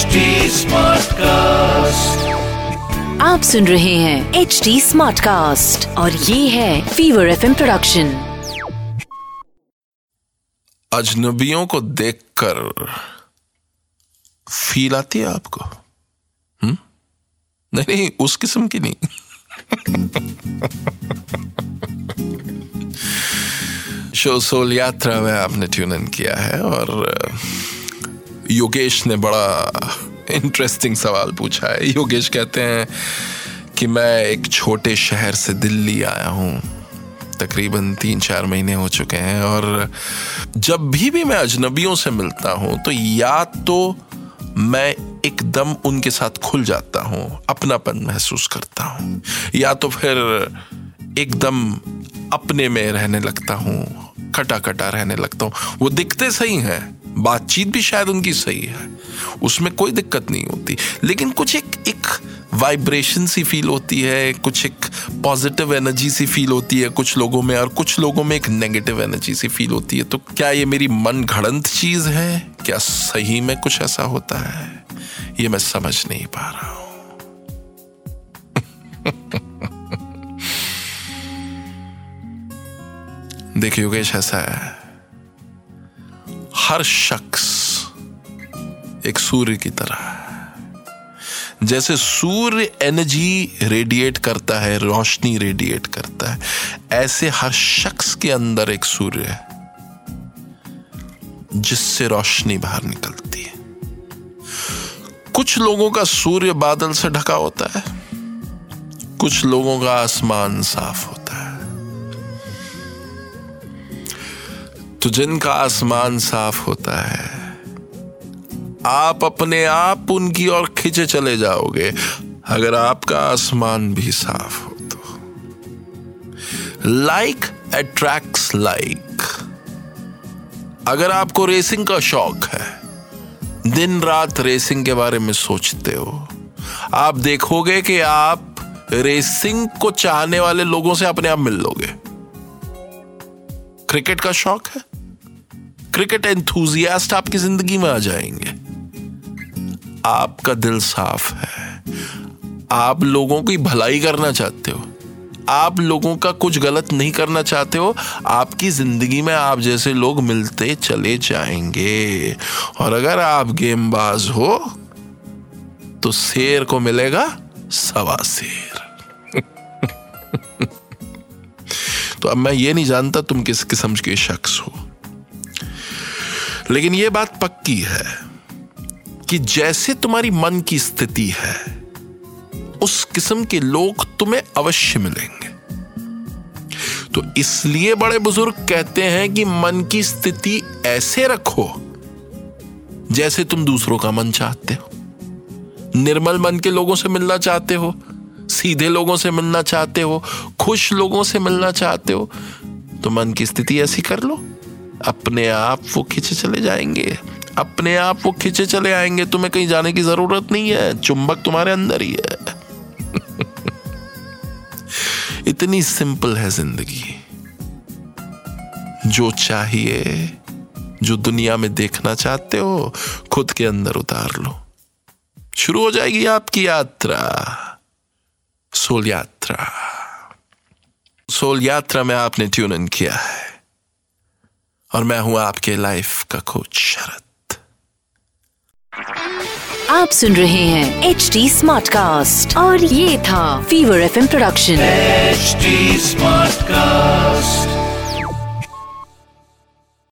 HD Smartcast. आप सुन रहे हैं एच डी स्मार्ट कास्ट और ये है फीवर एफ़ प्रोडक्शन अजनबियों को देखकर फील आती है आपको? हम्म? नहीं नहीं उस किस्म की नहीं। शो सोल यात्रा में आपने ट्यून इन किया है और योगेश ने बड़ा इंटरेस्टिंग सवाल पूछा है। योगेश कहते हैं कि मैं एक छोटे शहर से दिल्ली आया हूँ। तकरीबन तीन चार महीने हो चुके हैं और जब भी भी मैं अजनबियों से मिलता हूँ तो या तो मैं एकदम उनके साथ खुल जाता हूँ, अपनापन महसूस करता हूँ, या तो फिर एकदम अपने में रहने लगता हूँ कटा कटा रहने लगता हूँ। वो दिखते सही हैं बातचीत भी शायद उनकी सही है। उसमें कोई दिक्कत नहीं होती। लेकिन कुछ एक एक वाइब्रेशन सी फील होती है, कुछ एक पॉजिटिव एनर्जी सी फील होती है कुछ लोगों में और कुछ लोगों में एक नेगेटिव एनर्जी सी फील होती है। तो क्या ये मेरी मन घड़ंत चीज़ है? क्या सही में कुछ ऐसा होता है? ये मैं समझ नहीं पा रहा हूँ। देखिए योगेश, ऐसा है। हर शख्स एक सूर्य की तरह है। जैसे सूर्य एनर्जी रेडिएट करता है, रोशनी रेडिएट करता है, ऐसे हर शख्स के अंदर एक सूर्य है, जिससे रोशनी बाहर निकलती है। कुछ लोगों का सूर्य बादल से ढका होता है, कुछ लोगों का आसमान साफ़ होता है। जिनका आसमान साफ़ होता है, आप अपने आप उनकी ओर खिंचे चले जाओगे। अगर आपका आसमान भी साफ़ हो तो। लाइक अट्रैक्ट्स लाइक अगर आपको रेसिंग का शौक है, दिन रात रेसिंग के बारे में सोचते हो, आप देखोगे कि आप रेसिंग को चाहने वाले लोगों से अपने आप मिल लोगे। क्रिकेट का शौक है? क्रिकेट एंथुजियास्ट आपकी ज़िंदगी में आ जाएँगे। आपका दिल साफ़ है। आप लोगों की भलाई करना चाहते हो। आप लोगों का कुछ गलत नहीं करना चाहते हो। आपकी ज़िंदगी में आप जैसे लोग मिलते चले जाएँगे। और अगर आप गेमबाज हो तो शेर को मिलेगा सवा शेर। तो अब मैं ये नहीं जानता तुम किस किस्म के शख्स हो। लेकिन यह बात पक्की है कि जैसे तुम्हारी मन की स्थिति है, उस किस्म के लोग तुम्हें अवश्य मिलेंगे। तो इसलिए बड़े बुज़ुर्ग कहते हैं कि मन की स्थिति ऐसे रखो जैसे तुम दूसरों का मन चाहते हो। निर्मल मन के लोगों से मिलना चाहते हो, सीधे लोगों से मिलना चाहते हो, खुश लोगों से मिलना चाहते हो तो मन की स्थिति ऐसी कर लो। अपने आप वो खींचे चले जाएँगे। अपने आप वो खींचे चले आएँगे, तुम्हें कहीं जाने की ज़रूरत नहीं है। चुंबक तुम्हारे अंदर ही है। इतनी सिंपल है ज़िंदगी। जो चाहिए, जो दुनिया में देखना चाहते हो, खुद के अंदर उतार लो। शुरू हो जाएगी आपकी यात्रा। सोल यात्रा। सोल यात्रा में आपने ट्यून इन किया है। और मैं हूँ आपके लाइफ का कोच शरद आप सुन रहे हैं एच डी स्मार्ट कास्ट और ये था fever F M production H smart Smartcast.